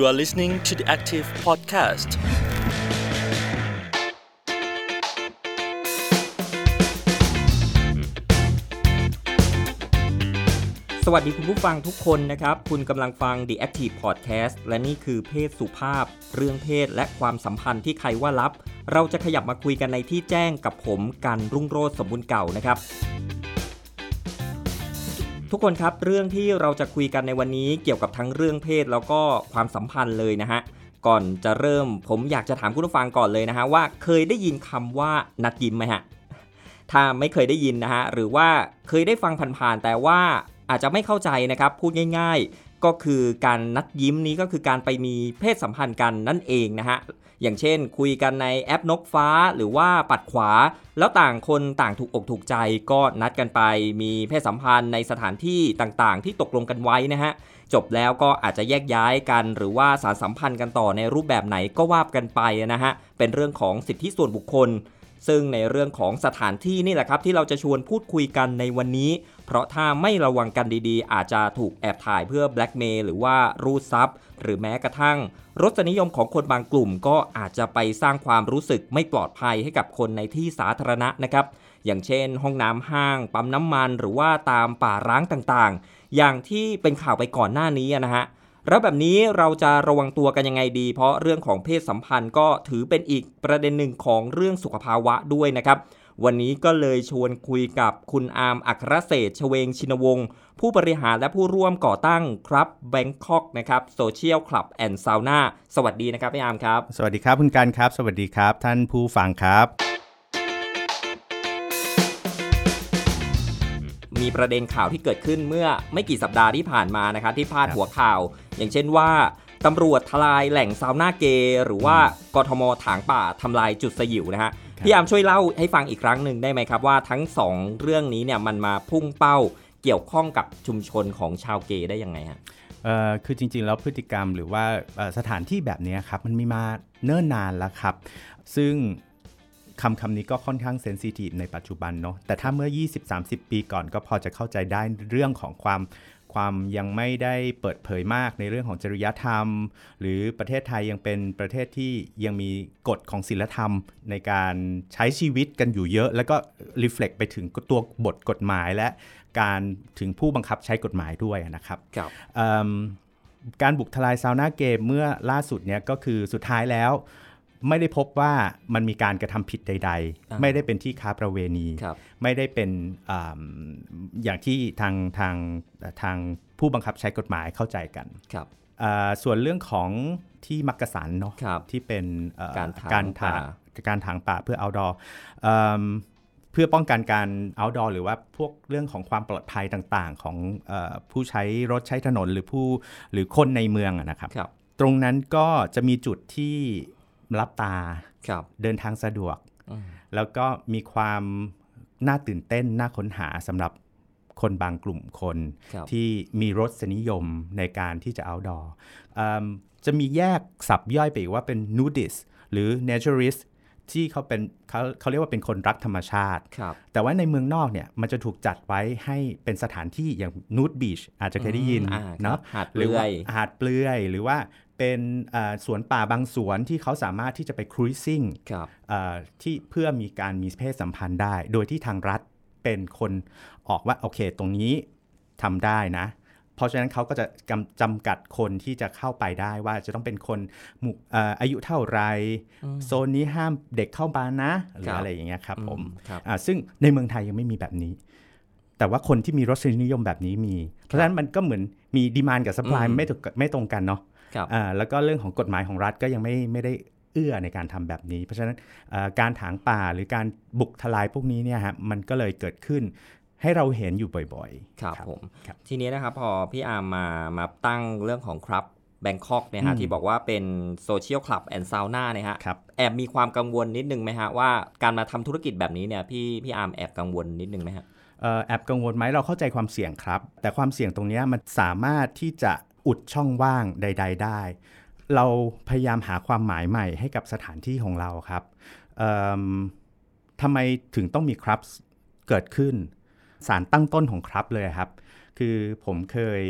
You are listening to the Active Podcast. สวัสดีคุณผู้ฟังทุกคนนะครับ คุณกำลังฟัง The Active Podcast และนี่คือเพศสุภาพ เรื่องเพศและความสัมพันธ์ที่ใครว่าลับ เราจะขยับมาคุยกันในที่แจ้งกับผมกันรุ่งโรจน์สมบูรณ์เก่านะครับ ทุกคนครับเรื่องที่เราจะคุยกันในวันนี้เกี่ยวกับทั้งเรื่องเพศแล้วก็ความสัมพันธ์เลยนะฮะก่อนจะเริ่มผมอยากจะถามคุณผู้ฟังก่อนเลยนะฮะว่าเคยได้ยินคำว่านัดยิ้มไหมฮะถ้าไม่เคยได้ยินนะฮะหรือว่าเคยได้ฟังผ่านๆแต่ว่าอาจจะไม่เข้าใจนะครับพูดง่าย ๆ ก็คือการนัดยิ้มนี้ก็คือการไปมีเพศสัมพันธ์กันนั่นเองนะฮะ อย่างเช่น คุยกันในแอปนกฟ้าหรือว่าปัดขวา แล้วต่างคนต่างถูกอกถูกใจก็นัดกันไป มีเพศสัมพันธ์ในสถานที่ต่างๆ ที่ตกลงกันไว้นะฮะจบแล้วก็อาจจะแยกย้ายกัน หรือว่าสารสัมพันธ์กันต่อในรูปแบบไหนก็ว่ากันไปนะฮะเป็นเรื่องของสิทธิส่วนบุคคลซึ่งในเรื่องของสถานที่นี่แหละครับ ที่เราจะชวนพูดคุยกันในวันนี้ เพราะถ้าไม่ระวังกันดีๆ อาจจะถูกแอบถ่ายเพื่อแบล็กเมย์หรือว่ารูดซับ หรือแม้กระทั่ง รสนิยมของคนบางกลุ่มก็อาจจะไปสร้างความรู้สึกไม่ปลอดภัยให้กับคนในที่สาธารณะนะครับ อย่างเช่น ห้องน้ำห้าง ปั๊มน้ำมันหรือว่าตามป่าร้างต่างๆ อย่างที่เป็นข่าวไปก่อนหน้านี้นะฮะแล้วแบบนี้เราจะระวังตัวกันยังไงดี เพราะเรื่องของเพศสัมพันธ์ก็ถือเป็นอีกประเด็นหนึ่งของเรื่องสุขภาวะด้วยนะครับ วันนี้ก็เลยชวนคุยกับคุณอาร์มอัครเศรษฐ์ชเวงชินวงศ์ผู้บริหารและผู้ร่วมก่อตั้ง KRUBB Bangkok นะครับ Social Club and Sauna สวัสดีนะครับพี่อาร์มครับ สวัสดีครับคุณการครับ สวัสดีครับ ท่านผู้ฟังครับมีประเด็นข่าวที่เกิดขึ้นเมื่อไม่กี่สัปดาห์ที่ผ่านมานะครับที่พาดหัวข่าว อย่างเช่นว่าตำรวจทลายแหล่งซาวน่าเกย์หรือว่ากทมถางป่าทำลายจุดสยิวนะฮะครับ พี่อามช่วยเล่าให้ฟังอีกครั้งหนึ่งได้ไหมครับว่าทั้งสองเรื่องนี้เนี่ยมันมาพุ่งเป้าเกี่ยวข้องกับชุมชนของชาวเกย์ได้ยังไงฮะเอ่อคือจริง ๆ แล้วพฤติกรรมหรือว่าเอ่อสถานที่แบบนี้ครับมันมีมาเนิ่นนานแล้วครับ ซึ่งคำคำนี้ก็ค่อนข้าง sensitive ในปัจจุบันเนาะแต่ถ้าเมื่อ 20-30 ปีก่อนก็พอจะเข้าใจได้เรื่องของความ ความยังไม่ได้เปิดเผยมากในเรื่องของจริยธรรม หรือประเทศไทยยังเป็นประเทศที่ยังมีกฎของศีลธรรมในการใช้ชีวิตกันอยู่เยอะ แล้วก็ reflect ไปถึงตัวบทกฎหมายและการถึงผู้บังคับใช้กฎหมายด้วยนะครับครับเอิ่มการบุกทลายซาวน่าเกมเมื่อล่าสุดเนี่ยก็คือสุดท้ายแล้ว ไม่ได้พบว่ามันมีการกระทำผิดใดอ่าๆไม่ได้เป็นที่ค้าประเวณีครับไม่ได้เป็นอ่าอย่างที่ทางทางทางผู้บังคับใช้กฎหมายเข้าใจกันครับอ่าส่วนเรื่องของที่มักกะสันเนาะครับที่เป็นเอ่อการถางการถางป่าการถางป่าเพื่อ outdoor เอิ่มเพื่อป้องกันการ outdoor หรือว่าพวกเรื่องของความปลอดภัยต่างๆ ของเออผู้ใช้รถใช้ถนนหรือผู้หรือคนในเมืองอะนะครับครับ ตรงนั้นก็จะมีจุดที่ รับตาครับเดินทางสะดวกอืมแล้วก็มีความน่าตื่นเต้น น่าค้นหาสำหรับคนบางกลุ่มคนครับที่มีรสนิยมในการที่จะ outdoor อืมจะมีแยกสับย่อยไปอีกว่าเป็น nudist หรือ naturist ที่เขาเป็นเขาเขาเรียกว่าเป็นคนรักธรรมชาติครับแต่ว่าในเมืองนอกเนี่ยมันจะถูกจัดไว้ให้เป็นสถานที่อย่าง nude beach อาจจะเคยได้ยินอืมอ่าเนาะครับหาดหรือว่าเปลือยหาดเปลือย หรือว่าเป็นเอ่อสวนป่าบางสวนที่เขาสามารถที่จะไป cruising ครับเอ่อที่เพื่อมีการมีเพศสัมพันธ์ได้ โดยที่ทางรัฐเป็นคนออกว่าโอเค ตรงนี้ทำได้นะ เพราะฉะนั้นเขาก็จะกำจำกัดคนที่จะเข้าไปได้ว่าจะต้องเป็นคนหมู่เอ่ออายุเท่าไหรโซนนี้ห้ามเด็กเข้ามานะหรืครัอบอะไรอย่างเงี้ยครับผมอืมครับอ่าซึ่งในเมืองไทยยังไม่มีแบบนี้ แต่ว่าคนที่มีรสนิยมแบบนี้มี เพราะฉะนั้นมันก็เหมือนมีดีมานกับสป라이อืมไม่ถูกไม่ตรงกันเนาะครับอ่าแล้วก็เรื่องของกฎหมายของรัฐก็ยังไม่ไม่ได้เอื้อในการทำแบบนี้ เพราะฉะนั้นเอ่อการถางป่าหรือการบุกทลายพวกนี้เนี่ยฮะมันก็เลยเกิดขึ้น ให้เราเห็นอยู่บ่อยๆ ครับผมครับทีนี้นะครับพอพี่อาร์มมามาตั้งเรื่องของครับแบงคอกเนี่ยฮะอืมที่บอกว่าเป็นSocial Club and Sauna เนี่ยฮะครับแอบมีความกังวลนิดนึงไหมฮะว่าการมาทำธุรกิจแบบนี้เนี่ยพี่พี่อาร์มแอบกังวลนิดนึงไหมฮะเอ่อแอบกังวลไหมเราเข้าใจความเสี่ยงครับ แต่ความเสี่ยงตรงเนี้ยมันสามารถที่จะอุดช่องว่างใด ๆ ได้ เราพยายามหาความหมายใหม่ให้กับสถานที่ของเราครับเอิ่มทำไมถึงต้องมี KRUBB เกิดขึ้น สารตั้งต้นของ KRUBB เลยครับ คือผมเคย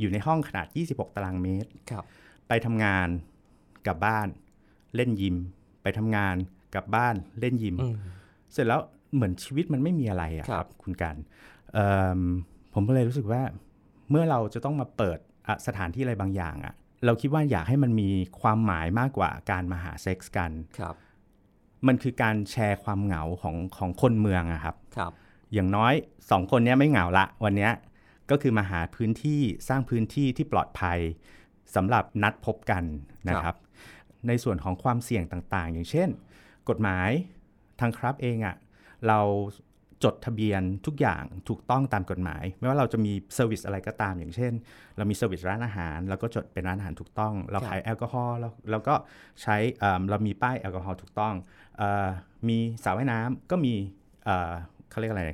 อยู่ในห้องขนาด 26 ตารางเมตรครับ ไปทำงานกลับบ้าน เล่นยิม ไปทำงานกลับบ้านเล่นยิมอืมเสร็จแล้วเหมือนชีวิตมันไม่มีอะไรอะคครัรับบคุณการเอิ่มผมก็เลยรู้สึกว่า เมื่อเราจะต้องมาเปิดอะสถานที่อะไรบางอย่างอะเราคิดว่าอยากให้มันมีความหมายมากกว่าการมาหาเซ็กส์กันครับ มันคือการแชร์ความเหงาของของคนเมืองอะครับครับ อย่างน้อยสองคนเนี้ยไม่เหงาละ วันเนี้ยก็คือมาหาพื้นที่สร้างพื้นที่ที่ปลอดภัยสำหรับนัดพบกันนะครับ ในส่วนของความเสี่ยงต่างๆ อย่างเช่น กฎหมายทาง KRUBB เองอะเราจดทะเบียนทุกอย่างถูกต้องตามกฎหมาย ไม่ว่าเราจะมี service อะไรก็ตาม อย่างเช่น เรามี service ร้านอาหารเราก็จดเป็นร้านอาหารถูกต้อง เราขายแอลกอฮอล์เราเราก็ใช้เอิ่มเรามีป้ายแอลกอฮอล์ถูกต้องเออมีสระว่ายน้ำก็มี เอ่อเขาเรียกอะไร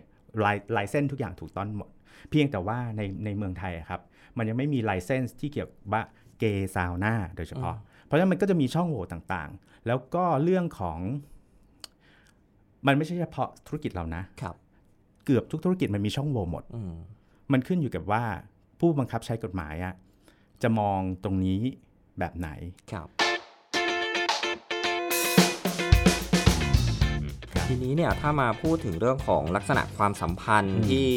ลายลายเส้นทุกอย่างถูกต้องหมด เพียงแต่ว่าในในเมืองไทยอะครับ มันยังไม่มีไลเซนส์ที่เกี่ยวกับว่าเกย์ซาวน่าโดยเฉพาะ เพราะฉะนั้นมันก็จะมีช่องโหว่ต่างๆ แล้วก็เรื่องของมันไม่ใช่เฉพาะธุรกิจเรานะครับ เกือบทุกธุรกิจมันมีช่องโหว่หมดอืมมันขึ้นอยู่กับว่าผู้บังคับใช้กฎหมายอะจะมองตรงนี้แบบไหนครับ ทีนี้เนี่ยถ้ามาพูดถึงเรื่องของลักษณะความสัมพันธ์อืมที่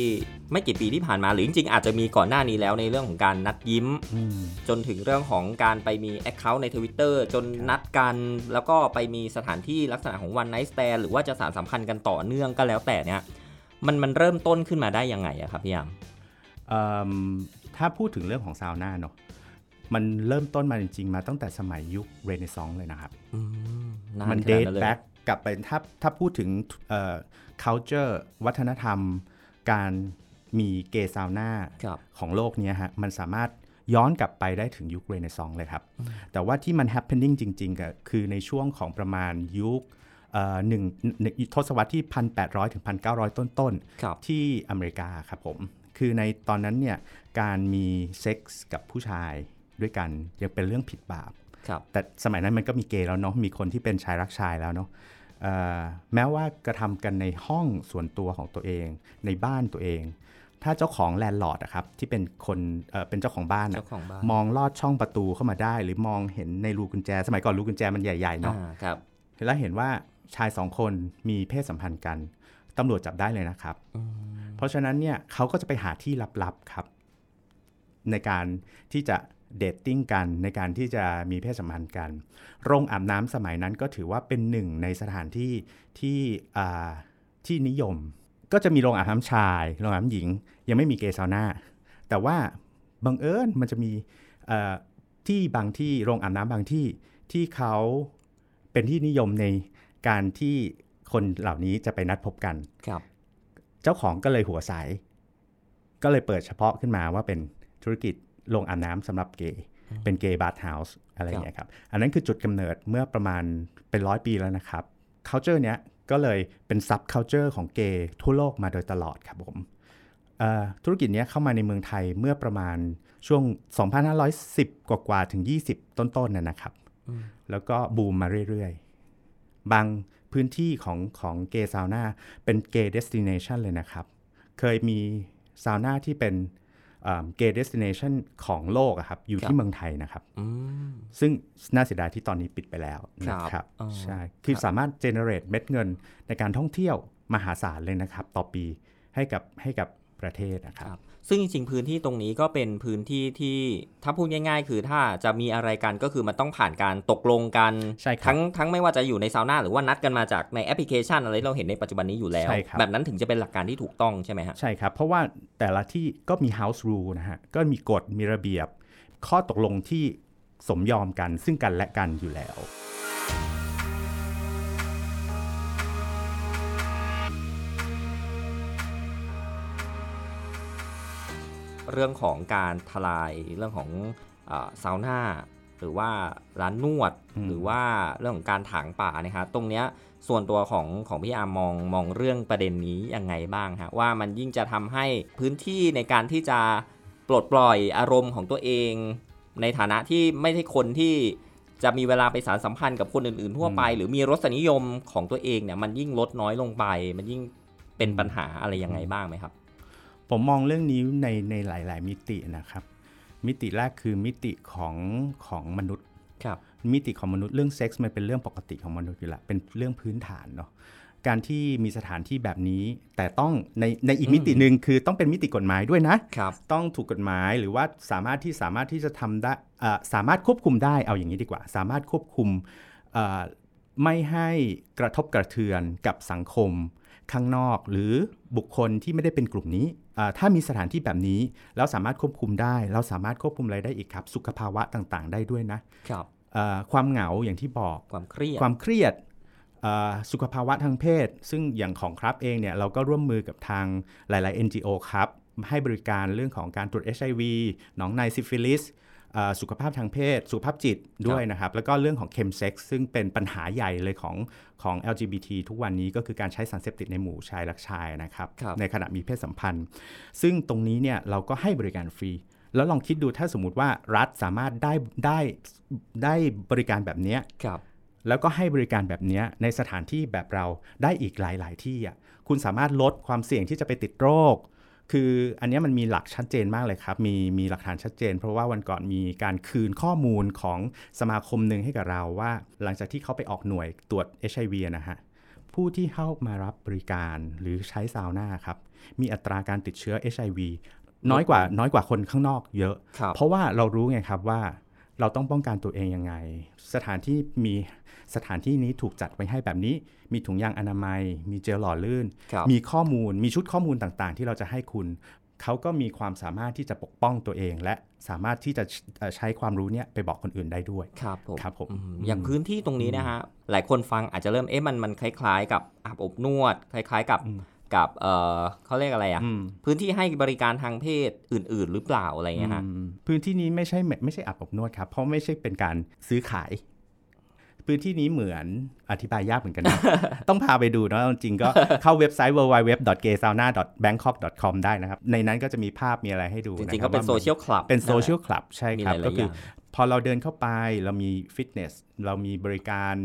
ไม่กี่ปีที่ผ่านมาหรือจริงๆอาจจะมีก่อนหน้านี้แล้วในเรื่องของการนัดยิ้มอืมจนถึงเรื่องของการไปมี Account ใน Twitter จนนัดกัน แล้วก็ไปมีสถานที่ลักษณะของ One Night Stand หรือว่าจะสารสัมพันธ์กันต่อเนื่องก็แล้วแต่เนี่ยมันมันเริ่มต้นขึ้นมาได้ยังไงอะครับพี่ยามเอิ่มถ้าพูดถึงเรื่องของซาวน่าเนาะมันเริ่มต้นมาจริงๆ มาตั้งแต่สมัยยุคเรเนซองส์เลยนะครับอืมนานขนาดนั้นเลย มัน date back กลับไปถ้าถ้าพูดถึงเอ่อ culture วัฒนธรรม การมีเกย์ซาวน่าครับของโลกเนี้ยฮะมันสามารถย้อนกลับไปได้ถึงยุคเรเนซองส์เลยครับ แต่ว่าที่มัน happening จริงๆก็คือในช่วงของประมาณยุคเอ่อหนึ่งหนึ่งทศวรรษที่ 1,800 ถึง 1,900 ต้นครับๆที่อเมริกาครับผม คือในตอนนั้นเนี่ยการมีเซ็กส์กับผู้ชายด้วยกันยังเป็นเรื่องผิดบาปครับแต่สมัยนั้นมันก็มีเกย์แล้วเนาะมีคนที่เป็นชายรักชายแล้วเนาะเอ่อ แม้ว่ากระทำกันในห้องส่วนตัวของตัวเอง ในบ้านตัวเอง ถ้าเจ้าของ landlord อะครับที่เป็นคนเอ่อเป็นเจ้าของบ้านอะเจ้าของบ้านมองลอดช่องประตูเข้ามาได้ หรือมองเห็นในรูกุญแจ สมัยก่อนรูกุญแจมันใหญ่ๆเนาะอ่าครับแล้วเห็นว่าชายสองคนมีเพศสัมพันธ์กันตำรวจจับได้เลยนะครับอืมเพราะฉะนั้นเนี่ยเขาก็จะไปหาที่ลับๆครับ ในการที่จะ dating กันในการที่จะมีเพศสัมพันธ์กัน โรงอาบน้ำสมัยนั้นก็ถือว่าเป็นหนึ่งในสถานที่ที่อ่าที่นิยม ก็จะมีโรงอาบน้ำชาย โรงอาบน้ำหญิง ยังไม่มีเกย์ซาวน่า แต่ว่าบังเอิญมันจะมีเอ่อที่บางที่โรงอาบน้ำบางที่ที่เขาเป็นที่นิยมในการที่คนเหล่านี้จะไปนัดพบกันครับ เจ้าของก็เลยหัวใสก็เลยเปิดเฉพาะขึ้นมาว่าเป็นธุรกิจ โรงอาบน้ำสำหรับเกย์เป็นเกย์บาร์เฮาส์อะไรอย่างเงี้ยครับ อันนั้นคือจุดกำเนิดเมื่อประมาณเป็นร้อยปีแล้วนะครับ culture เนี้ยก็เลยเป็น sub culture ของเกย์ทั่วโลกมาโดยตลอดครับผมเอ่อธุรกิจเนี้ยเข้ามาในเมืองไทยเมื่อประมาณช่วง 2510 กว่าๆถึง 20 ต้นๆน่ะนะครับ แล้วก็บูมมาเรื่อยๆ บางพื้นที่ของของเกย์ซาวน่าเป็น gay destination เลยนะครับ เคยมีซาวน่าที่เป็น gay destination ของโลกอะครับอยู่ครัที่เมืองไทยครับนะครับอืมซึ่งน่าเสียดายที่ตอนนี้ปิดไปแล้วนะครับครับอ๋อใช่คือสามารถ generate เม็ดเงินในการท่องเที่ยวมหาศาลเลยนะครับ ต่อปีให้กับให้กับประเทศนะครับครับ ซึ่งจริงๆพื้นที่ตรงนี้ก็เป็นพื้นที่ที่ถ้าพูดง่าย ๆ คือถ้าจะมีอะไรกันก็คือมันต้องผ่านการตกลงกันใช่ครับทั้งทั้งไม่ว่าจะอยู่ในซาวน่าหรือว่านัดกันมาจากในแอปพลิเคชันอะไรที่เราเห็นในปัจจุบันนี้อยู่แล้วใช่ครับแบบนั้นถึงจะเป็นหลักการที่ถูกต้องใช่ไหมฮะใช่ครับ เพราะว่าแต่ละที่ก็มี house rule นะฮะก็มีกฎมีระเบียบ ข้อตกลงที่สมยอมกันซึ่งกันและกันอยู่แล้ว เรื่องของการทลายเรื่องของอาซาวน่าหรือว่าร้านนวดอืมหรือว่าเรื่องของการถางป่านะครับตรงเนี้ยส่วนตัวของของพี่อาร์มมองมองเรื่องประเด็นนี้ยังไงบ้างฮะว่ามันยิ่งจะทำให้พื้นที่ในการที่จะปลดปล่อยอารมณ์ของตัวเอง ในฐานะที่ไม่ใช่คนที่จะมีเวลาไปสารสัมพันธ์กับคนอื่นๆทั่วไป หรือมีรสนิยมของตัวเองเนี่ยมันยิ่งลดน้อยลงไป มันยิ่งเป็นปัญหาอะไรยังไงบ้างไหมครับ ผมมองเรื่องนี้ในในหลาย ๆ มิตินะครับ มิติแรกคือมิติของของมนุษย์ครับมิติของมนุษย์เรื่องเซ็กส์มันเป็นเรื่องปกติของมนุษย์อยู่แล้วเป็นเรื่องพื้นฐานเนาะการที่มีสถานที่แบบนี้ แต่ต้องในในอีกมิติหนึ่งคือต้องเป็นมิติกฎหมายด้วยนะครับต้องถูกกฎหมายหรือว่าสามารถที่สามารถที่จะทำได้อ่าสามารถควบคุมได้เอาอย่างนี้ดีกว่า สามารถควบคุมอ่าไม่ให้กระทบกระเทือนกับสังคม ข้างนอก หรือบุคคลที่ไม่ได้เป็นกลุ่มนี้อ่าถ้ามีสถานที่แบบนี้ แล้วสามารถควบคุมได้ เราสามารถควบคุมอะไรได้อีกครับ สุขภาวะต่างๆ ได้ด้วยนะครับอ่าความเหงาอย่างที่บอกความเครียดความเครียดอ่าสุขภาวะทางเพศ ซึ่งอย่างของ KRUBB เองเนี่ยเราก็ร่วมมือกับทางหลาย ๆ NGO ครับให้บริการเรื่องของการตรวจ HIV หนองในซิฟิลิสอ่า สุขภาพทางเพศ สุขภาพจิตด้วยนะครับ แล้วก็เรื่องของเคมเซ็กซ์ซึ่งเป็นปัญหาใหญ่เลยของของ LGBT ทุกวันนี้ก็คือการใช้สารเสพติดในหมู่ชายรักชายนะครับครับในขณะมีเพศสัมพันธ์ ซึ่งตรงนี้เนี่ยเราก็ให้บริการฟรี แล้วลองคิดดูถ้าสมมติว่ารัฐสามารถได้ได้ได้บริการแบบเนี้ยครับแล้วก็ให้บริการแบบเนี้ยในสถานที่แบบเราได้อีกหลาย ๆ ที่อะคุณสามารถลดความเสี่ยงที่จะไปติดโรค คืออันเนี้ยมันมีหลักชัดเจนมากเลยครับ มีมีหลักฐานชัดเจน เพราะว่าวันก่อนมีการคืนข้อมูลของสมาคมหนึ่งให้กับเราว่า หลังจากที่เขาไปออกหน่วยตรวจ HIV อะนะฮะผู้ที่เข้ามารับบริการหรือใช้ซาวน่าครับ มีอัตราการติดเชื้อ HIV น้อยกว่าน้อยกว่าคนข้างนอกเยอะครับเพราะว่าเรารู้ไงครับว่าเราต้องป้องกันตัวเองยังไง สถานที่มี สถานที่นี้ถูกจัดไว้ให้แบบนี้ มีถุงยางอนามัย มีเจลหล่อลื่นครับมีข้อมูล มีชุดข้อมูลต่างๆ ที่เราจะให้คุณเขาก็มีความสามารถที่จะปกป้องตัวเอง และสามารถที่จะเอ่อใช้ความรู้เนี้ยไปบอกคนอื่นได้ด้วย ครับผมครับผมอืมอย่างพื้นที่ตรงนี้นะฮะหลายคนฟังอาจจะเริ่มเอ๊ะมันมันคล้ายๆ กับอาบอบนวด คล้าย ๆ กับกับเออเขาเรียกอะไรอะอืมพื้นที่ให้บริการทางเพศอื่น ๆ หรือเปล่าอะไรเงี้ยฮะอืมพื้นที่นี้ไม่ใช่ไม่ใช่อาบอบนวดครับเพราะไม่ใช่เป็นการซื้อขาย พื้นที่นี้เหมือนอธิบายยากเหมือนกันนะต้องพาไปดูเนาะจริงๆก็เข้าเว็บไซต์ www.gaysauna.bangkok.com ได้นะครับ ในนั้นก็จะมีภาพมีอะไรให้ดูนะครับจริงๆครัก็บเป็นว่าโซเชียลคลับเป็น social club ใช่ครับมีหลายๆก็คืออย่างพอเราเดินเข้าไปเรามีฟิตเนสเรามีบริการ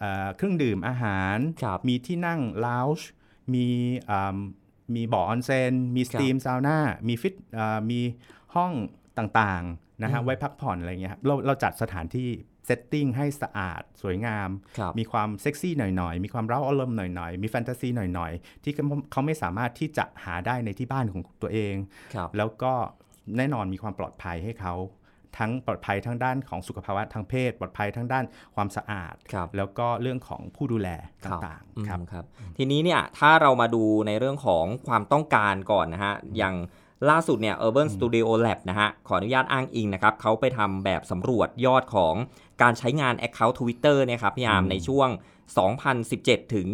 เอ่อเครื่องดื่มอาหารครับมีที่นั่งลาวช์มีอ่ามีบ่อออนเซนมี steam ซาวน่ามีฟิตอ่ามีห้องต่างๆนะฮะไว้พักผ่อนอะไรเงี้ยครับเราเราจัดสถานที่ setting ให้สะอาดสวยงามครับมีความเซ็กซี่หน่อยๆ มีความเร้าอารมณ์หน่อยๆ มีแฟนตาซีหน่อยๆ ที่เขาเขาไม่สามารถที่จะหาได้ในที่บ้านของตัวเองครับแล้วก็แน่นอนมีความปลอดภัยให้เขาทั้งปลอดภัยทั้งด้านของสุขภาวะทางเพศ ปลอดภัยทั้งด้านความสะอาดครับแล้วก็เรื่องของผู้ดูแลครับต่างอืมๆครับครับทีนี้เนี่ยถ้าเรามาดูในเรื่องของความต้องการก่อนนะฮะอย่างล่าสุดเนี่ย Urban Studio Lab นะฮะขออนุญาตอ้างอิงนะครับเขาไปทำแบบสำรวจยอดของ การใช้งาน Account Twitter เนี่ยครับพี่อาร์มในช่วง 2017 ถึง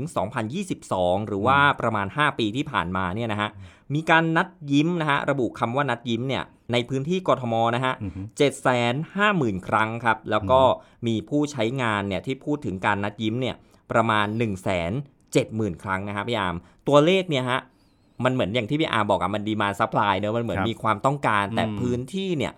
2022 หรือว่าประมาณ 5 ปีที่ผ่านมาเนี่ยนะฮะ มีการนัดยิ้มนะฮะ ระบุคำว่านัดยิ้มเนี่ย ในพื้นที่กทมนะฮะ 750,000 ครั้งครับ แล้วก็มีผู้ใช้งานเนี่ยที่พูดถึงการนัดยิ้มเนี่ยประมาณ 170,000 ครั้งนะครับพี่อาร์ม ตัวเลขเนี่ยฮะ มันเหมือนอย่างที่พี่อาร์มบอกอะมัน demand supply เนอะมันเหมือนครับมีความต้องการ แต่อืมพื้นที่เนี่ย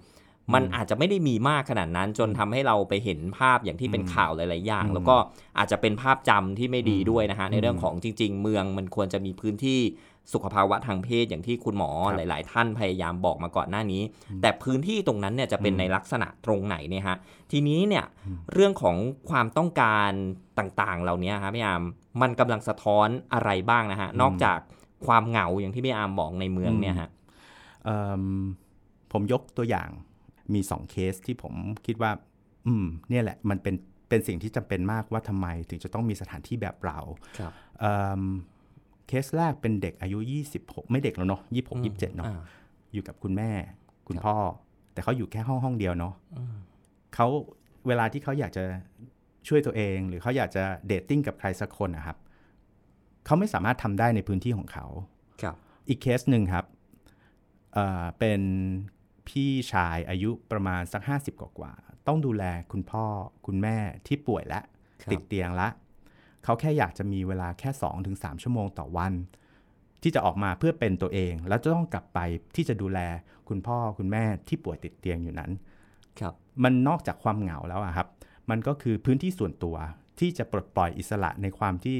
มันอาจจะไม่ได้มีมากขนาดนั้นจนทำให้เราไปเห็นภาพอย่างที่เป็นข่าวหลาย ๆ อย่างอืมแล้วก็อาจจะเป็นภาพจำที่ไม่ดีด้วยนะฮะในเรื่องอืมของจริง ๆ เมืองมันควรจะมีพื้นที่สุขภาวะทางเพศอย่างที่คุณหมอครับหลาย ๆ ท่านพยายามบอกมาก่อนหน้านี้ แต่พื้นที่ตรงนั้นเนี่ยจะเป็นในลักษณะตรงไหนเนี่ยฮะทีนี้เนี่ยเรื่องของความต้องการต่าง ๆ เหล่านี้ครับพี่อาร์มมันกำลังสะท้อนอะไรบ้างนะฮะนอกจากความเหงาอย่างที่พี่อาร์มบอกในเมืองเนี่ยฮะเอิ่มผมยกตัวอย่าง มีสองเคสที่ผมคิดว่า อืม เนี่ยแหละมันเป็นเป็นสิ่งที่จำเป็นมากว่าทำไมถึงจะต้องมีสถานที่แบบเราครับเอิ่มเคสแรกเป็นเด็กอายุ 26 ไม่เด็กแล้วเนาะ26 27เนาะอ่าอยู่กับคุณแม่ คุณพ่อครับ แต่เขาอยู่แค่ห้องห้องเดียวเนาะอืมเขาเวลาที่เขาอยากจะช่วยตัวเอง หรือเขาอยากจะ dating กับใครสักคนนะครับเขาไม่สามารถทำได้ในพื้นที่ของเขาครับ อีกเคสหนึ่งครับเอ่อเป็น พี่ชายอายุประมาณสัก 50 กว่ากว่าๆต้องดูแลคุณพ่อคุณแม่ที่ป่วยและครับติดเตียงละ เขาแค่อยากจะมีเวลาแค่ 2-3 ชั่วโมงต่อวัน ที่จะออกมาเพื่อเป็นตัวเอง แล้วจะต้องกลับไปที่จะดูแลคุณพ่อคุณแม่ที่ป่วยติดเตียงอยู่นั้น ครับ มันนอกจากความเหงาแล้วอะครับ มันก็คือพื้นที่ส่วนตัวที่จะปลดปล่อยอิสระในความที่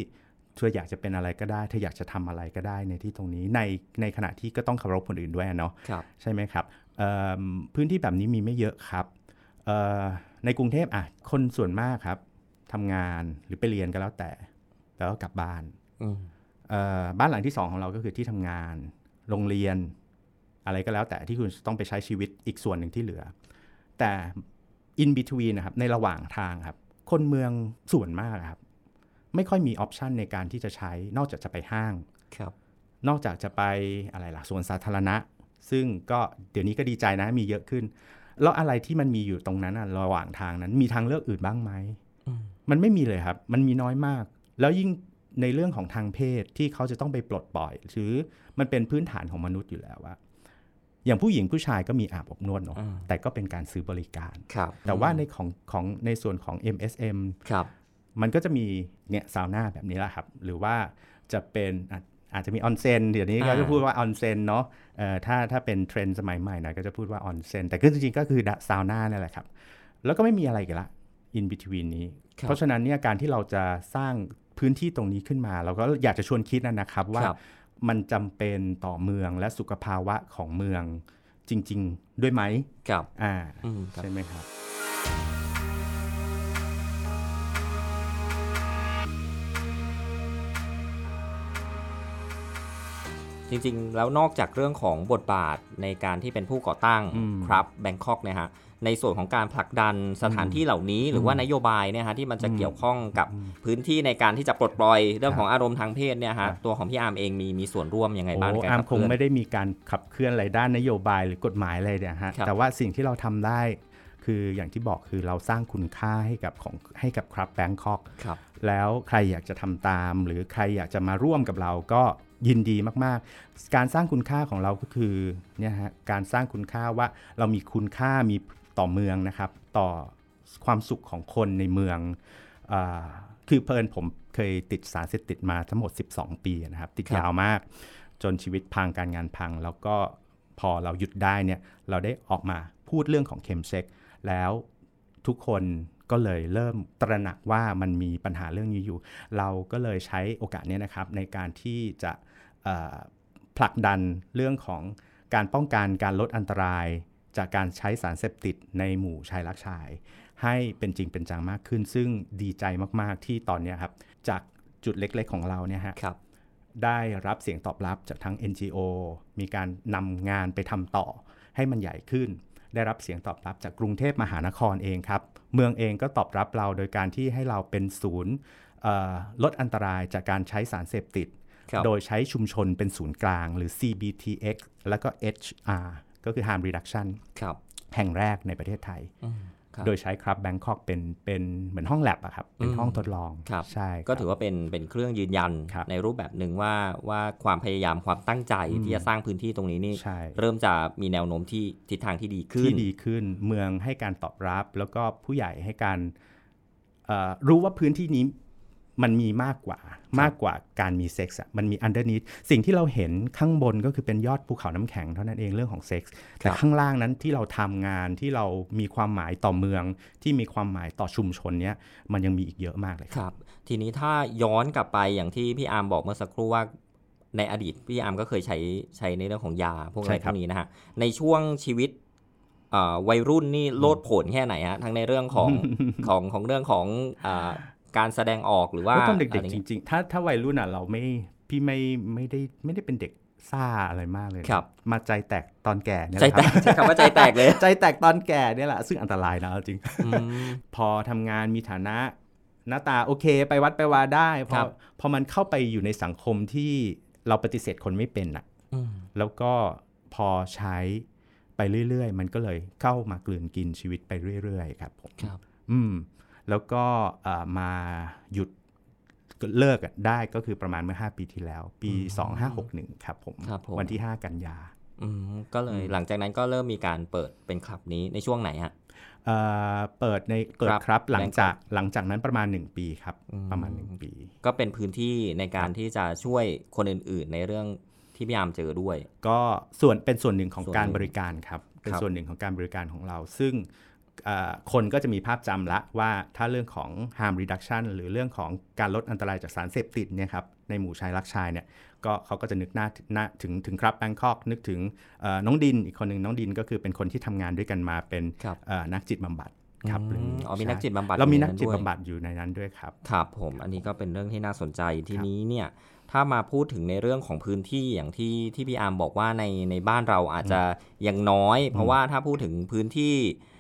เธออยากจะเป็นอะไรก็ได้ เธออยากจะทำอะไรก็ได้ในที่ตรงนี้ในในขณะที่ก็ต้องเคารพคนอื่นด้วยอะเนาะครับใช่ไหมครับเอ่อพื้นที่แบบนี้มีไม่เยอะครับเอ่อในกรุงเทพอะคนส่วนมากครับทำงานหรือไปเรียนก็แล้วแต่ แล้วก็กลับบ้านอืมเอ่อบ้านหลังที่สองของเราก็คือที่ทำงาน โรงเรียน อะไรก็แล้วแต่ที่คุณต้องไปใช้ชีวิตอีกส่วนหนึ่งที่เหลือ แต่ in between นะครับในระหว่างทางครับ คนเมืองส่วนมากครับ ไม่ค่อยมีออปชันในการที่จะใช้ นอกจากจะไปห้างครับนอกจากจะไปอะไรล่ะสวนสาธารณะ ซึ่งก็เดี๋ยวนี้ก็ดีใจนะมีเยอะขึ้น แล้วอะไรที่มันมีอยู่ตรงนั้นอะระหว่างทางนั้น มีทางเลือกอื่นบ้างไหมอืมมันไม่มีเลยครับ มันมีน้อยมาก แล้วยิ่งในเรื่องของทางเพศที่เขาจะต้องไปปลดปล่อย หรือมันเป็นพื้นฐานของมนุษย์อยู่แล้วว่าอย่างผู้หญิงผู้ชายก็มีอาบอบนวดเนาะอืมแต่ก็เป็นการซื้อบริการครับแต่ว่าในของของในส่วนของ MSM ครับ มันก็จะมีเนี่ยซาวน่าแบบนี้แหละครับ หรือว่าจะเป็นอาจอาจจะมีออนเซนเดี๋ยวนี้ก็อ่าจะพูดว่าออนเซนเนาะเอ่อถ้าถ้าเป็นเทรนด์สมัยใหม่หน่อยก็จะพูดว่าออนเซนแต่ก็จริงๆก็คือซาวน่านี่แหละครับ แล้วก็ไม่มีอะไรกันละ in between นี้ครับเพราะฉะนั้นเนี่ยการที่เราจะสร้างพื้นที่ตรงนี้ขึ้นมา เราก็อยากจะชวนคิดนะนะครับว่าครับมันจำเป็นต่อเมืองและสุขภาวะของเมืองจริง ๆ ด้วยไหมครับอ่าอืมครับใช่ไหมครับ จริงๆ แล้วนอกจากเรื่องของบทบาทในการที่เป็นผู้ก่อตั้งอืมครับแบงคอกเนี่ยฮะในส่วนของการผลักดันสถานที่เหล่านี้ หรือว่านโยบายเนี่ยฮะที่มันจะเกี่ยวข้องกับพื้นที่ในการที่จะปลดปล่อยเรื่องของอารมณ์ทางเพศเนี่ยครัฮะบตัวของพี่อาร์มเองมีมีส่วนร่วมยังไงบ้างในโอ้การอาร์มขับคเคงลื่อนไม่ได้มีการขับเคลื่อนอะไรด้านนโยบายหรือกฎหมายอะไรเนี่ยฮะครับแต่ว่าสิ่งที่เราทำได้คืออย่างที่บอกคือเราสร้างคุณค่าให้กับของให้กับครับแบงคอกครับแล้วใครอยากจะทำตาม หรือใครอยากจะมาร่วมกับเราก็ ยินดีมากๆ การสร้างคุณค่าของเราก็คือเนี่ยฮะการสร้างคุณค่าว่าเรามีคุณค่ามีต่อเมืองนะครับ ต่อความสุขของคนในเมืองอคือเพลินผมเคยติดสารเสพติดมาทั้งหมด 12 ปีนะครับ ติดยาวมาก จนชีวิตพังการงานพัง แล้วก็พอเราหยุดได้เนี่ยเราได้ออกมาพูดเรื่องของเคมเซ็กแล้วทุกคน ก็เลยเริ่มตระหนักว่ามันมีปัญหาเรื่องนี้อยู่ เราก็เลยใช้โอกาสเนี้นะครับในการที่จะเอ่อผลักดันเรื่องของการป้องกันการลดอันตราย จากการใช้สารเสพติดในหมู่ชายรักชาย ให้เป็นจริงเป็นจังมากขึ้น ซึ่งดีใจมาก ๆ ที่ตอนเนี้ยครับ จากจุดเล็ก ๆ ของเราเนี่ยฮะครับได้รับเสียงตอบรับจากทั้ง NGO มีการนำงานไปทำต่อให้มันใหญ่ขึ้น ได้รับเสียงตอบรับจากกรุงเทพมหานครเองครับ เมืองเองก็ตอบรับเราโดยการที่ให้เราเป็นศูนย์เอ่อลดอันตรายจากการใช้สารเสพติดครับโดยใช้ชุมชนเป็นศูนย์กลางหรือ CBTX แล้วก็ HR ก็คือ Harm Reduction ครับแห่งแรกในประเทศไทยอืมครับ โดยใช้ครับแบงคอกเป็นเป็นเหมือนห้องแลบอะครับเป็นอืมห้องทดลองครับใช่ก็ครับถือว่าเป็นเป็นเครื่องยืนยันครับในรูปแบบหนึ่งว่าว่าความพยายามความตั้งใจอืมที่จะสร้างพื้นที่ตรงนี้นี่ใช่เริ่มจะมีแนวโน้มที่ทิศทางที่ดีขึ้นที่ดีขึ้น เมืองให้การตอบรับ แล้วก็ผู้ใหญ่ให้การเอ่อรู้ว่าพื้นที่นี้ มันมีมากกว่ามากกว่าการมีเซ็กส์อะมันมี underneath สิ่งที่เราเห็นข้างบนก็คือเป็นยอดภูเขาน้ำแข็งเท่านั้นเองเรื่องของเซ็กส์แต่ข้างล่างนั้นที่เราทำงานที่เรามีความหมายต่อเมือง ที่มีความหมายต่อชุมชนเนี้ยมันยังมีอีกเยอะมากเลยครับ ทีนี้ถ้าย้อนกลับไปอย่างที่พี่อาร์มบอกเมื่อสักครู่ว่าในอดีตพี่อาร์มก็เคยใช้ใช้ในเรื่องของยาพวกอะไรใช่พครับวกนี้นะฮะในช่วงชีวิตเอ่อวัยรุ่นนี่โลดโผนแค่ไหนฮะทั้งในเรื่องของของของเรื่องของอ่า การแสดงออกหรือว่าว่าตอนเด็กอะไรๆจเงี้ยริง ๆ ถ้าถ้าวัยรุ่นอะเราไม่พี่ไม่ไม่ได้ไม่ได้เป็นเด็กซ่าอะไรมากเลยนะครับ มาใจแตกตอนแก่เนี่ยใจแหละคแตรับกใช้คำว่าใจแตกเลย ใจแตกตอนแก่เนี่ยแหละซึ่งอันตรายนะเอาจริงอืมพอทำงานมีฐานะหน้าตาโอเคไปวัดไปวาได้พครัอบพอมันเข้าไปอยู่ในสังคมที่เราปฏิเสธคนไม่เป็นอะอืมแล้วก็พอใช้ไปเรื่อยๆ มันก็เลยเข้ามากลืนกินชีวิตไปเรื่อยๆ ครับผมครับ อืม แล้วก็เอ่อมาหยุดเลิกอะได้ก็คือประมาณเมื่อ 5 ปีที่แล้ว ปี 2561 ครับผมครับผมวันที่ 5 กันยาอืมก็เลยหลังจากนั้นก็เริ่มมีการเปิดเป็นคลับนี้ในช่วงไหนฮะเอ่อเปิดในเปิดครับครับหลังจาก Bangkok หลังจากนั้นประมาณ 1 ปีครับอืมประมาณ 1 ปี ก็เป็นพื้นที่ในการที่จะช่วยคนอื่นๆ ในเรื่องที่พี่อาร์มเจอด้วย ก็ส่วนเป็นส่วนหนึ่งของส่วนการหนึ่งบริการครับเป็นครับส่วนหนึ่งของการบริการของเรา ซึ่งเอ่อ คนก็จะมีภาพจำละว่าถ้าเรื่องของ harm reduction หรือเรื่องของการลดอันตรายจากสารเสพติดเนี่ยครับในหมู่ชายรักชายเนี่ยก็เขาก็จะนึกหน้าหน้าถึงถึง KRUBB Bangkok นึกถึงเอ่อน้องดินอีกคนหนึ่งน้องดินก็คือเป็นคนที่ทำงานด้วยกันมาเป็นครับเอ่อนักจิตบำบัดครับอืมหรืออ๋อมีใช่นักจิตบำบัดเรามีอยู่ในนักจิตนั้นด้วยบำบัดอยู่ในนั้นด้วยครับครับผมอันนี้ก็เป็นเรื่องที่น่าสนใจทีนี้เนี่ยถ้ามาพูดถึงในเรื่องของพื้นที่อย่างที่ที่พี่อาร์มบอกว่าในในบ้านเราอาจจะยังน้อย เพราะว่าถ้าพูดถึงพื้นที่เอ่อ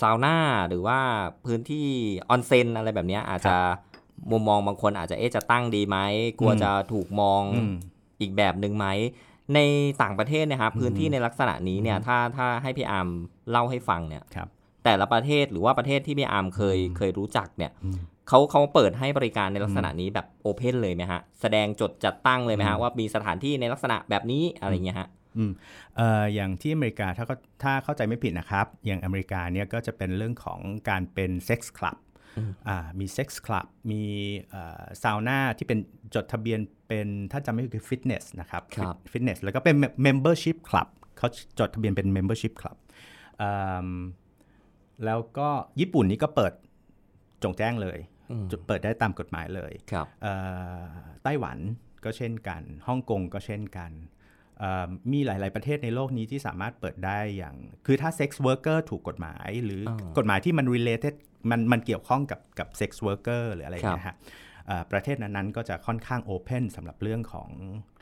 ซาวน่าหรือว่าพื้นที่ออนเซ็นอะไรแบบเนี้ยอาจจะมุมมองบางคนอาจจะเอ๊ะจะตั้งดีไหมกลัวอืมจะถูกมองอืมอีกแบบหนึ่งไหมในต่างประเทศเนี่ยครับพื้นที่ในลักษณะนี้เนี่ยถ้าถ้าให้พี่อาร์มเล่าให้ฟังเนี่ยครับแต่ละประเทศหรือว่าประเทศที่พี่อาร์มเคยอืมเคยรู้จักเนี่ยอืมเขาเขาเปิดให้บริการในลักษณะนี้แบบ open เลยไหมฮะ แสดงจดจัดตั้งเลยไหมฮะอืมว่ามีสถานที่ในลักษณะแบบนี้อะไรเงี้ยฮะ อืมเอ่ออย่างที่อเมริกาถ้าเขาถ้าเข้าใจไม่ผิดนะครับ อย่างอเมริกาเนี่ยก็จะเป็นเรื่องของการเป็น sex club อืมอ่ามี sex club มีซาวน่าที่เป็นจดทะเบียนเป็นถ้าจำไม่ผิดคือฟิตเนสนะครับครับฟิตเนสแล้วก็เป็น membership club เขาจดทะเบียนเป็น membership club อืมแล้วก็ญี่ปุ่นนี่ก็เปิดโจ่งแจ้งเลยอืมจุดเปิดได้ตามกฎหมายเลยครับเอ่อไต้หวันก็เช่นกันฮ่องกงก็เช่นกันเอ่อ มีหลาย ๆ ประเทศในโลกนี้ที่สามารถเปิดได้อย่าง คือถ้า sex worker ถูกกฎหมาย หรืออากฎหมายที่มัน related มันมันเกี่ยวข้องกับกับ sex worker หรืออะไรอย่างเงี้ยฮะเอ่อประเทศนั้นๆก็จะค่อนข้าง open สำหรับเรื่องของ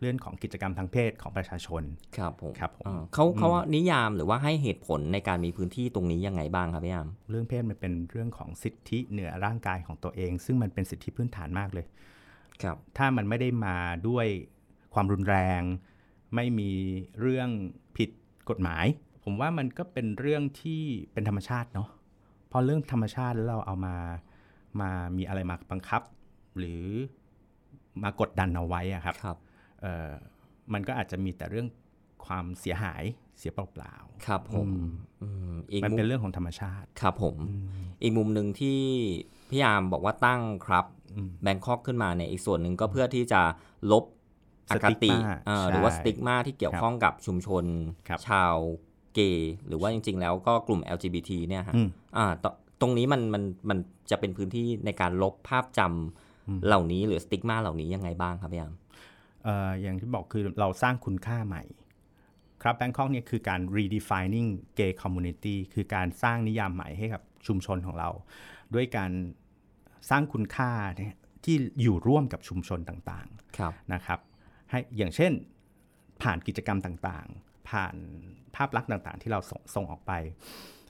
เรื่องของกิจกรรมทางเพศของประชาชน ครับผมครับผมอ่าเขาเขาว่านิยามหรือว่าให้เหตุผลในการมีพื้นที่ตรงนี้ยังไงบ้างครับพี่อาร์มเรื่องเพศมันเป็นเรื่องของสิทธิเหนือร่างกายของตัวเอง ซึ่งมันเป็นสิทธิพื้นฐานมากเลย ครับ ถ้ามันไม่ได้มาด้วยความรุนแรง ไม่มีเรื่องผิดกฎหมาย ผมว่ามันก็เป็นเรื่องที่เป็นธรรมชาติเนาะพอเรื่องธรรมชาติแล้วเราเอามามามีอะไรมาบังคับ หรือมากดดันเอาไว้อะครับครับเอ่อมันก็อาจจะมีแต่เรื่องความเสียหายเสียเปล่าครับผมอืมอีกๆมันมุเป็นมเรื่องของธรรมชาติ ครับผม อีกมุมหนึ่งที่พี่อาร์มบอกว่าตั้งKRUBB อืม Bangkok ขึ้นมาเนี่ยอีกส่วนหนึ่งก็เพื่อที่จะลบ อคติ stigma เอ่อใช่หรือว่า stigma ที่เกี่ยวครับข้องกับชุมชนครับชาวเกย์หรือว่าจริง ๆ แล้วก็กลุ่ม LGBT เนี่ยฮะอืมอ่าตตรงนี้มันมันมันจะเป็นพื้นที่ในการลบภาพจำเหล่านี้หรือ stigma เหล่านี้ยังไงบ้างครับพี่อาร์มเอ่ออย่างที่บอกคือเราสร้างคุณค่าใหม่ KRUBB Bangkok เนี่ยคือการ redefining gay community คือการสร้างนิยามใหม่ให้กับชุมชนของเรา ด้วยการสร้างคุณค่าเนี่ยที่อยู่ร่วมกับชุมชนต่างครับๆนะครับ ให้อย่างเช่น ผ่านกิจกรรมต่างๆ ผ่านภาพลักษณ์ต่างๆ ที่เราส่งส่งออกไป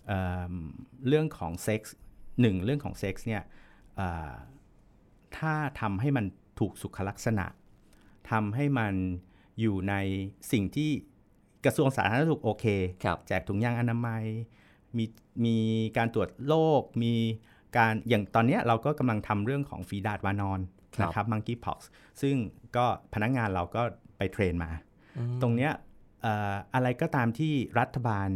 เอิ่มเรื่องของเซ็กส์หนึ่งเรื่องของเซ็กส์เนี่ยเอ่อถ้าทำให้มันถูกสุขลักษณะทำให้มันอยู่ในสิ่งที่กระทรวงสาธารณสุขโอเคครับแจกถุงยางอนามัย มีมีการตรวจโรคมีการอย่างตอนเนี้ยเราก็กำลังทำเรื่องของฝีดาษวานรครับ นะครับ monkeypox ซึ่งก็พนักงานเราก็ไป train มา ตรงเนี้ยเอ่ออะไรก็ตามที่รัฐบาล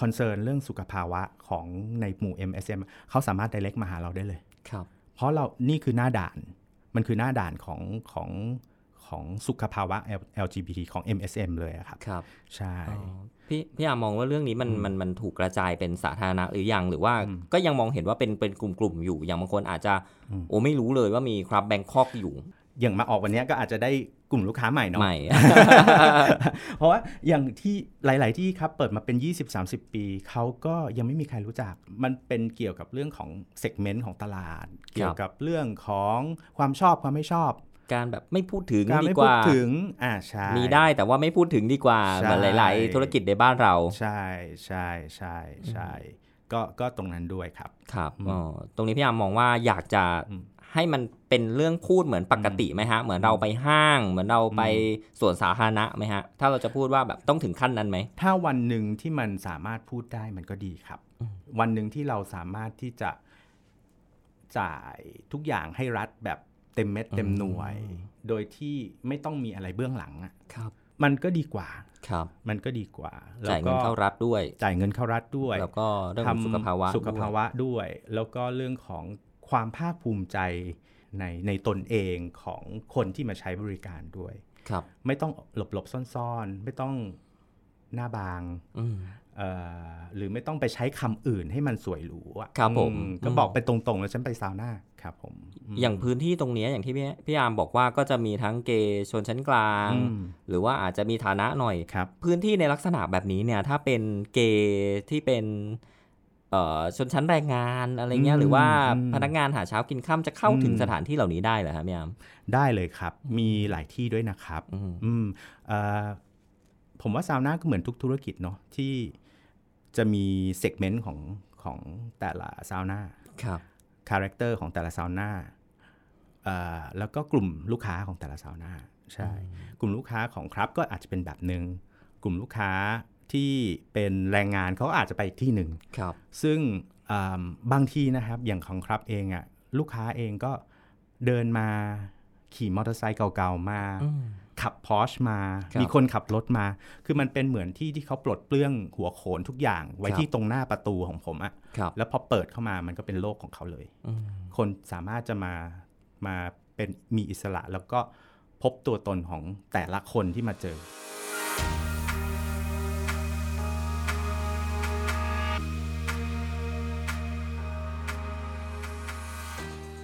concern เรื่องสุขภาวะของในหมู่ MSM เขาสามารถ direct มาหาเราได้เลยครับเพราะเรานี่คือหน้าด่าน มันคือหน้าด่านของของของสุขภาวะ L- LGBT ของ MSM เลยอะครับ ครับ ใช่อ๋อ พี่พี่อาร์มมองว่าเรื่องนี้มันมันมันถูกกระจายเป็นสาธารณะหรือยังหรือว่าก็ยังมองเห็นว่าเป็นเป็นกลุ่มๆอยู่อย่างบางคนอาจจะโอ้ไม่รู้เลยว่ามี KRUBB Bangkok อยู่อย่างมาออกวันเนี้ยก็อาจจะได้กลุ่มลูกค้าใหม่เนาะใหม่ เพราะว่าอย่างที่หลาย ๆ ที่ครับเปิดมาเป็น 20-30 ปีเขาก็ยังไม่มีใครรู้จัก มันเป็นเกี่ยวกับเรื่องของ segment ของตลาด เกี่ยวกับเรื่องของความชอบความไม่ชอบ การแบบไม่พูดถึงการดีไม่กพูดว่า ถึงอ่าใช่มีได้แต่ว่าไม่พูดถึงดีกว่าใช่เหมือนหลาย ๆ ธุรกิจในบ้านเรา ใช่ใช่ใช่ใช่ก็ก็ตรงนั้นด้วยครับครับอ๋อตรงนี้พี่อาร์มมองว่าอยากจะให้มันเป็นเรื่องพูดเหมือนปกติไหมฮะ เหมือนเราไปห้าง เหมือนเราไปสวนสาธารณะไหมฮะ ถ้าเราจะพูดว่าแบบต้องถึงขั้นนั้นไหม ถ้าวันหนึ่งที่มันสามารถพูดได้มันก็ดีครับ วันหนึ่งที่เราสามารถที่จะจ่ายทุกอย่างให้รัฐแบบ เต็มเม็ดเต็มหน่วย โดยที่ไม่ต้องมีอะไรเบื้องหลังอะครับ มันก็ดีกว่าครับมันก็ดีกว่าจ่ายเงินแล้วก็เข้ารัฐด้วย จ่ายเงินเข้ารัฐด้วย แล้วก็เรื่องของสุขภาวะสุขภาวะด้วย แล้วก็เรื่องของความภาคภูมิใจในในตนเองของคนที่มาใช้บริการด้วยครับ ไม่ต้องหลบหลบๆซ่อนๆ ไม่ต้องหน้าบางอืมเอ่อหรือไม่ต้องไปใช้คำอื่นให้มันสวยหรูอะครับผมอืก็บอกไปตรงๆ แล้วฉันไปซาวน่า ครับผมมอย่างพื้นที่ตรงเนี้ยอย่างที่พี่พี่อาร์มบอกว่าก็จะมีทั้งเกย์ชนชั้นกลางอืมหรือว่าอาจจะมีฐานะหน่อยครับพื้นที่ในลักษณะแบบนี้เนี่ยถ้าเป็นเกย์ที่เป็นเอ่อชนชั้นแรงงานอะไรเงี้ยอืมหรือว่าอืมพนักงานหาเช้ากินค่ำจะเข้าถึงอืมสถานที่เหล่านี้ได้เหรอครับพี่อาร์มได้เลยครับ มีหลายที่ด้วยนะครับอืมอืมเอ่อผมว่าซาวน่าก็เหมือนทุกธุรกิจเนาะที่จะมี segment ของของแต่ละซาวน่าครับ character ของแต่ละซาวน่าเอ่อแล้วก็กลุ่มลูกค้าของแต่ละซาวน่าใช่ กลุ่มลูกค้าของ KRUBB ก็อาจจะเป็นแบบหนึ่งกลุ่มลูกค้าที่เป็นแรงงานเขาอาจจะไปอีกที่หนึ่งครับซึ่งอ่าบางทีนะครับอย่างของ KRUBB เองอะลูกค้าเองก็เดินมาขี่มอเตอร์ไซค์เก่าๆมาอืม ขับพอชมาครับมีคนขับรถมา คือมันเป็นเหมือนที่ที่เขาปลดเปลื้องหัวโขนทุกอย่าง ไว้ครับที่ตรงหน้าประตูของผมอะครับแล้วพอเปิดเข้ามามันก็เป็นโลกของเขาเลยอืมคนสามารถจะมา มาเป็นมีอิสระแล้วก็พบตัวตนของแต่ละคนที่มาเจอ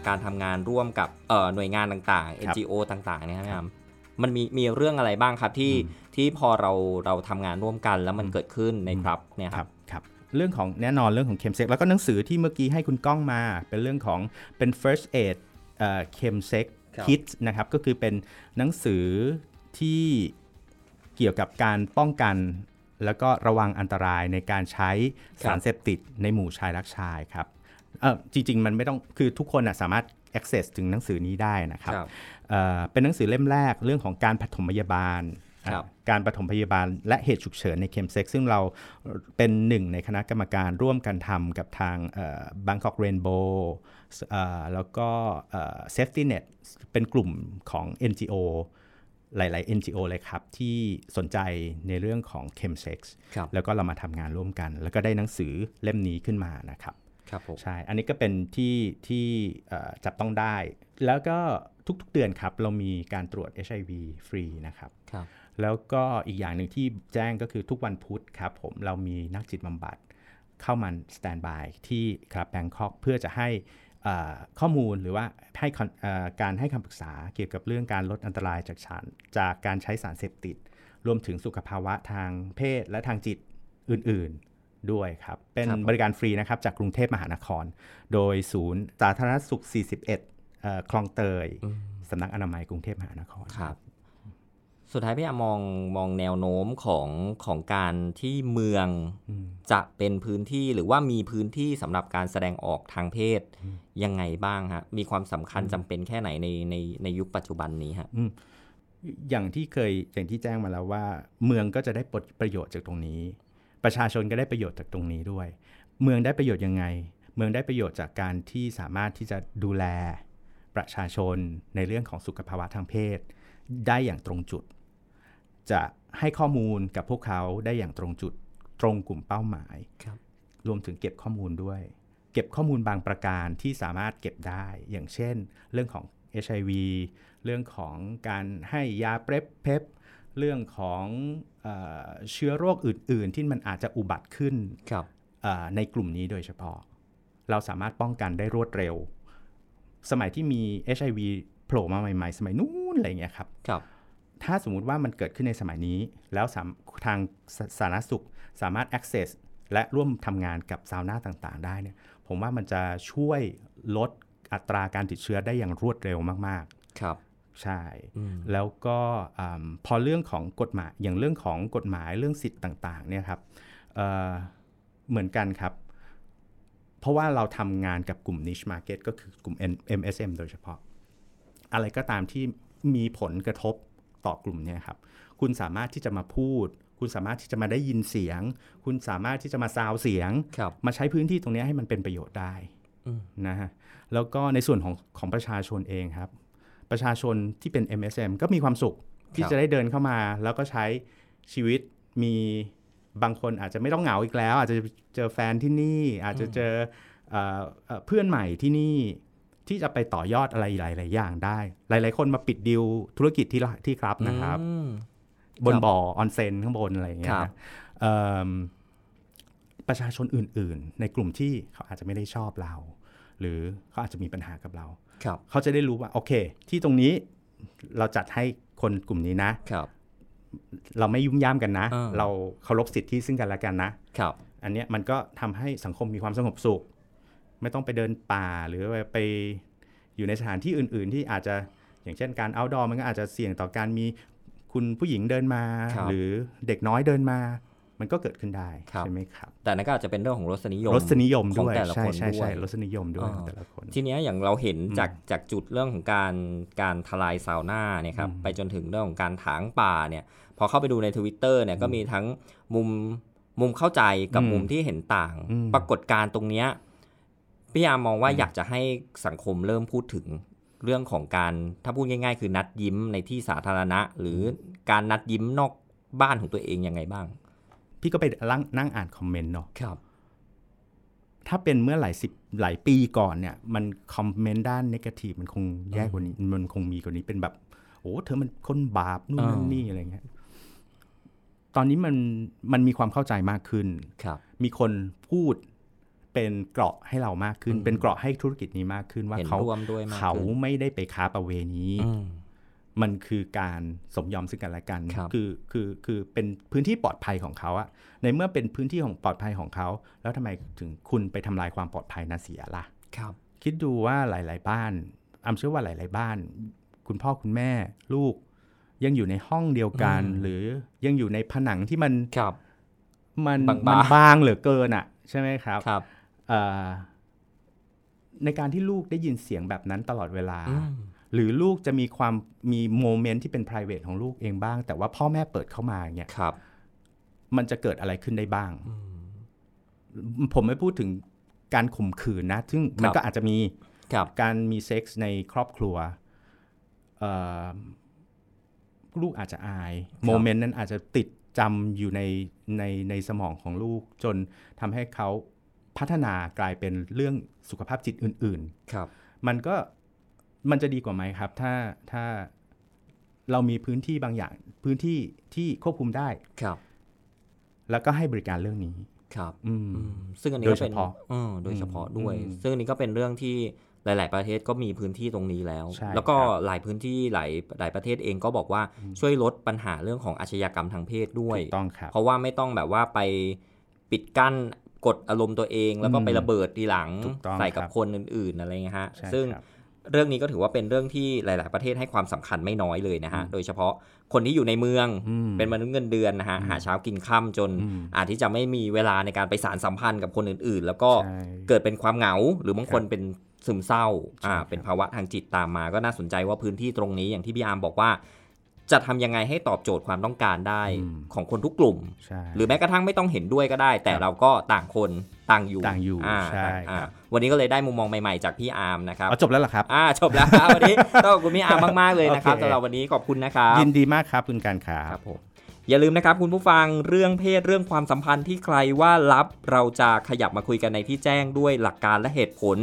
การทำงานร่วมกับเอ่อหน่วยงานต่างๆครับ NGO ต่างๆเนี่ยครับพี่อาร์ มมันมีมีเรื่องอะไรบ้างครับที่ที่พอเราเราทำงานร่วมกันแล้วมันเกิดขึ้นในครับเนี่ยครับครับครับเรื่องของแน่นอนเรื่องของ chemsex แล้วก็หนังสือที่เมื่อกี้ให้คุณก้องมาเป็นเรื่องของเป็น first aid เคมเซ็กครับคิดนะครับก็คือเป็นหนังสือที่เกี่ยวกับการป้องกัน แล้วก็ระวังอันตรายในการใช้สารเสพติดในหมู่ชายรักชายครับเออจริง ๆ มันไม่ต้องคือทุกคนนะสามารถ access ถึงหนังสือนี้ได้นะครับครับเอ่อเป็นหนังสือเล่มแรกเรื่องของการปฐมพยาบาลครับอะการปฐมพยาบาลและเหตุฉุกเฉินในเคมเซ็กซึ่งเราเป็นหนึ่งในคณะกรรมการร่วมกันทำกับทางเอ่อ Bangkok Rainbow เอ่อแล้วก็เอ่อ Safety Net เป็นกลุ่มของ NGO หลาย ๆ NGO เลยครับ ที่สนใจในเรื่องของ chemsex ครับแล้วก็เรามาทำงานร่วมกัน แล้วก็ได้หนังสือเล่มนี้ขึ้นมานะครับ ครับผมใช่ อันนี้ก็เป็นที่ที่เอ่อจับต้องได้ แล้วก็ทุกๆเดือนครับ เรามีการตรวจ HIV ฟรีนะครับครับ แล้วก็อีกอย่างหนึ่งที่แจ้งก็คือทุกวันพุธครับผมเรามีนักจิตบำบัดเข้ามา standby ที่ KRUBB Bangkok เพื่อจะให้เอ่อข้อมูลหรือว่าให้ con เอ่อการให้คำปรึกษาเกี่ยวกับเรื่องการลดอันตรายจากสารจากการใช้สารเสพติด รวมถึงสุขภาวะทางเพศและทางจิตอื่นๆ ด้วยครับ เป็นครับบริการฟรีนะครับจากกรุงเทพมหานคร โดยศูนย์สาธารณสุข 41เอ่อคลองเตยอืมสำนักอนามัยกรุงเทพมหานครครับ สุดท้ายพี่อามองมองแนวโน้มของของการที่เมืองอืมจะเป็นพื้นที่หรือว่ามีพื้นที่สำหรับการแสดงออกทางเพศยังไงบ้างฮะมีความสำคัญจำเป็นแค่ไหนในในในยุคปัจจุบันนี้ฮะอย่างที่เคยอย่างที่แจ้งมาแล้วว่า เมืองก็จะได้ประโยชน์จากตรงนี้ ประชาชนก็ได้ประโยชน์จากตรงนี้ด้วย เมืองได้ประโยชน์ยังไง เมืองได้ประโยชน์จากการที่สามารถที่จะดูแลประชาชนในเรื่องของสุขภาวะทางเพศ ได้อย่างตรงจุด จะให้ข้อมูลกับพวกเขาได้อย่างตรงจุดตรงกลุ่มเป้าหมายครับรวมถึงเก็บข้อมูลด้วย เก็บข้อมูลบางประการที่สามารถเก็บได้ อย่างเช่น เรื่องของ HIV เรื่องของการให้ยาเปรปเพป เรื่องของเออเชื้อโรคอื่น ๆ ที่มันอาจจะอุบัติขึ้นครับเอ่อในกลุ่มนี้โดยเฉพาะ เราสามารถป้องกันได้รวดเร็ว สมัยที่มี HIV โผล่มาใหม่ ๆ สมัยนู้นอะไรอย่างเงี้ยครับครับถ้าสมมุติว่ามันเกิดขึ้นในสมัยนี้ แล้วสามทางสสาธารณสุขสามารถ access และร่วมทำงานกับซาวน่าต่างๆ ได้เนี่ยผมว่ามันจะช่วยลดอัตราการติดเชื้อได้อย่างรวดเร็วมากครับๆ ใช่อืมแล้วก็อืมพอเรื่องของกฎหมายอย่างเรื่องของกฎหมายเรื่องสิทธิ์ต่างๆเนี่ยครับเอ่อเหมือนกันครับ เพราะว่าเราทำงานกับกลุ่ม niche market ก็คือกลุ่ม N- MSM โดยเฉพาะ อะไรก็ตามที่มีผลกระทบต่อกลุ่มเนี่ยครับ คุณสามารถที่จะมาพูด คุณสามารถที่จะมาได้ยินเสียง คุณสามารถที่จะมาซาวเสียงครับมาใช้พื้นที่ตรงเนี้ยให้มันเป็นประโยชน์ได้อืมนะฮะแล้วก็ในส่วนของของประชาชนเองครับ ประชาชนที่เป็น MSM ก็มีความสุขที่ครับจะได้เดินเข้ามา แล้วก็ใช้ชีวิตมีบางคนอาจจะไม่ต้องเหงาอีกแล้ว อาจจะเจอแฟนที่นี่ อาจจะเจอเอ่อเอ่อเพื่อนใหม่ที่นี่ที่จะไปต่อยอดอะไรหลาย ๆ อย่างได้ หลาย ๆ คนมาปิดดิวธุรกิจที่ละที่ครับนะครับอืมบนครับบ่อออนเซ็นข้างบนอะไรอย่างเงี้ยครับนะเอิ่มประชาชนอื่น ๆ ในกลุ่มที่เขาอาจจะไม่ได้ชอบเรา หรือเขาอาจจะมีปัญหากับเราครับ เขาจะได้รู้ว่าโอเค ที่ตรงนี้เราจัดให้คนกลุ่มนี้นะครับเราไม่ยุ่มย่ามกันนะอ่าเราเคารพสิทธิซึ่งกันและกันนะครับอันเนี้ยมันก็ทำให้สังคมมีความสงบสุข ไม่ต้องไปเดินป่าหรือไปอยู่ในสถานที่อื่น ๆ ที่อาจจะอย่างเช่นการ outdoor มันก็อาจจะเสี่ยงต่อการมีคุณผู้หญิงเดินมาครับหรือเด็กน้อยเดินมา มันก็เกิดขึ้นได้ครับใช่ไหมครับ แต่นั่นก็อาจจะเป็นเรื่องของรสนิยมรสนิยมของด้วยแต่ละใช่คนใช่ด้วใช่ยรสนิยมด้วยอ่าของแต่ละคน ทีเนี้ยอย่างเราเห็นจากจากจุดเรื่องของการการทลายซาวน่าเนี่ยครับไปจนถึงเรื่องของการถางป่าเนี่ยพอเข้าไปดูใน Twitter เนี่ยก็มีทั้งมุมมุมเข้าใจกับอืมมุมที่เห็นต่างอืมปรากฏการณ์ตรงเนี้ยพี่ยามมองว่าอยากจะให้สังคมเริ่มพูดถึงเรื่องของการถ้าพูดง่าย ๆ คือนัดยิ้มในที่สาธารณะ หรือการนัดยิ้มนอกบ้านของตัวเองยังไงบ้าง พี่ก็ไปนั่งนั่งอ่านคอมเมนต์เนาะครับ ถ้าเป็นเมื่อหลายสิบหลายปีก่อนเนี่ย มันคอมเมนต์ด้านนกาทีฟมันคงแย่กว่านี้ มันคงมีกว่านี้เป็นแบบโอ้เธอมันคนบาปนู่นนั่นอ่านี่นี่อะไรเงี้ยตอนนี้มันมันมีความเข้าใจมากขึ้นครับ มีคนพูดเป็นเกราะให้เรามากขึ้นอืมเป็นเกราะให้ธุรกิจนี้มากขึ้นว่าเห็นเขาร่วมด้วยมากเขาขึ้นไม่ได้ไปค้าประเวณีอื มมันคือการสมยอมซึ่งกันและกันครับอคือคือเป็นพื้นที่ปลอดภัยของเขาอะในเมื่อเป็นพื้นที่ของปลอดภัยของเขา แล้วทำไมถึงคุณไปทำลายความปลอดภัยนาเสียล่ะครับ คิดดูว่าหลาย ๆ บ้านอำเชื่อว่าหลาย ๆ บ้าน คุณพ่อคุณแม่ลูก ยังอยู่ในห้องเดียวกันอืมหรือยังอยู่ในผนังที่มันครับมันบางๆมันบางเหลือเกินอะใช่ไหมครับครับเอ่อในการที่ลูกได้ยินเสียงแบบนั้นตลอดเวลาอืม หรือลูกจะมีความมีโมเมนต์ที่เป็น p r i v a t ของลูกเองบ้าง แต่ว่าพ่อแม่เปิดเข้ามาเนี่ยครับ มันจะเกิดอะไรขึ้นได้บ้างอืมผมไม่พูดถึงการข่มขืนนะ ซึ่งมันครับก็อาจจะมีครับการมีเซ็กส์ในครอบครัวเอ่อลูกอาจจะอายโมเมนต์นั้นอาจจะติดจำอยู่ในในในสมองของลูก จนทำให้เขาพัฒนากลายเป็นเรื่องสุขภาพจิตอื่น ๆ ครับ มันก็ มันจะดีกว่าไหมครับ ถ้าถ้าเรามีพื้นที่บางอย่างพื้นที่ที่ควบคุมได้ครับ แล้วก็ให้บริการเรื่องนี้ครับ อืมอืมซึ่งอันนี้โดก็ยเฉเป็นพาะเออโดยเฉพาะด้วยอืมซึ่งอันนี้ก็เป็นเรื่องที่หลาย ๆ ประเทศก็มีพื้นที่ตรงนี้แล้วใช่แล้วก็ครับหลายพื้นที่หลายหลายประเทศเองก็บอกว่าช่วยลดปัญหาเรื่องของอาชญากรรมทางเพศด้วยถูกต้องครับเพราะว่าไม่ต้องแบบว่าไปปิดกั้นกดอารมณ์ตัวเอง แล้วก็อืมไประเบิดทีหลังถูกต้องใส่กับครับคนอื่น ๆ อะไรเงี้ยฮะใช่ซึ่งครับ เรื่องนี้ก็ถือว่าเป็นเรื่องที่หลาย ๆ ประเทศให้ความสำคัญไม่น้อยเลยนะฮะ โดยเฉพาะคนที่อยู่ในเมืองอืมเป็นมนุษย์เงินเดือนนะฮะหาเช้ากินค่ำจนอืมอาจที่จะไม่มีเวลาในการไปสารสัมพันธ์กับคนอื่น ๆ แล้วก็ใช่เกิดเป็นความเหงา หรือบางคนเป็นซึมเศร้าใช่อ่าครับเป็นภาวะทางจิตตามมา ก็น่าสนใจว่าพื้นที่ตรงนี้อย่างที่พี่อาร์มบอกว่า จะทำยังไงให้ตอบโจทย์ความต้องการได้อืมของคนทุกกลุ่มใช่หรือแม้กระทั่งไม่ต้องเห็นด้วยก็ได้ แต่ครับเราก็ต่างคนต่างอยู่ต่างอยู่อ่าใช่อ่าครับวันนี้ก็เลยได้มุมมองใหม่ๆจากพี่อาร์มนะครับเอาจบแล้วเหรอครับอ่าจบแล้วครับวันนี้ต้องขอบคุณพี่อาร์มมากๆเลยนะครับโอเคสำหรับวันนี้ขอบคุณนะครับยินดีมากครับคุณการขาครับผมอย่าลืมนะครับคุณผู้ฟังเรื่องเพศเรื่องความสัมพันธ์ที่ใครว่าลับเราจะขยับมาคุยกันในที่แจ้งด้วยหลักการและเหตุผล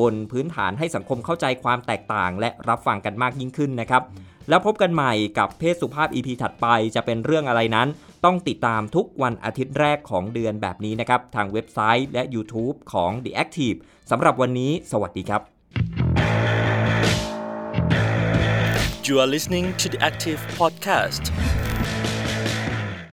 บนพื้นฐานให้สังคมเข้าใจความแตกต่าง และรับฟังกันมากยิ่งขึ้นนะครับ แล้วพบกันใหม่กับเพศสุภาพ EP ถัดไปจะเป็นเรื่องอะไรนั้น ต้องติดตามทุกวันอาทิตย์แรกของเดือนแบบนี้นะครับ ทางเว็บไซต์และ YouTube ของ The Active สำหรับวันนี้ สวัสดีครับ You are listening to the Active Podcast.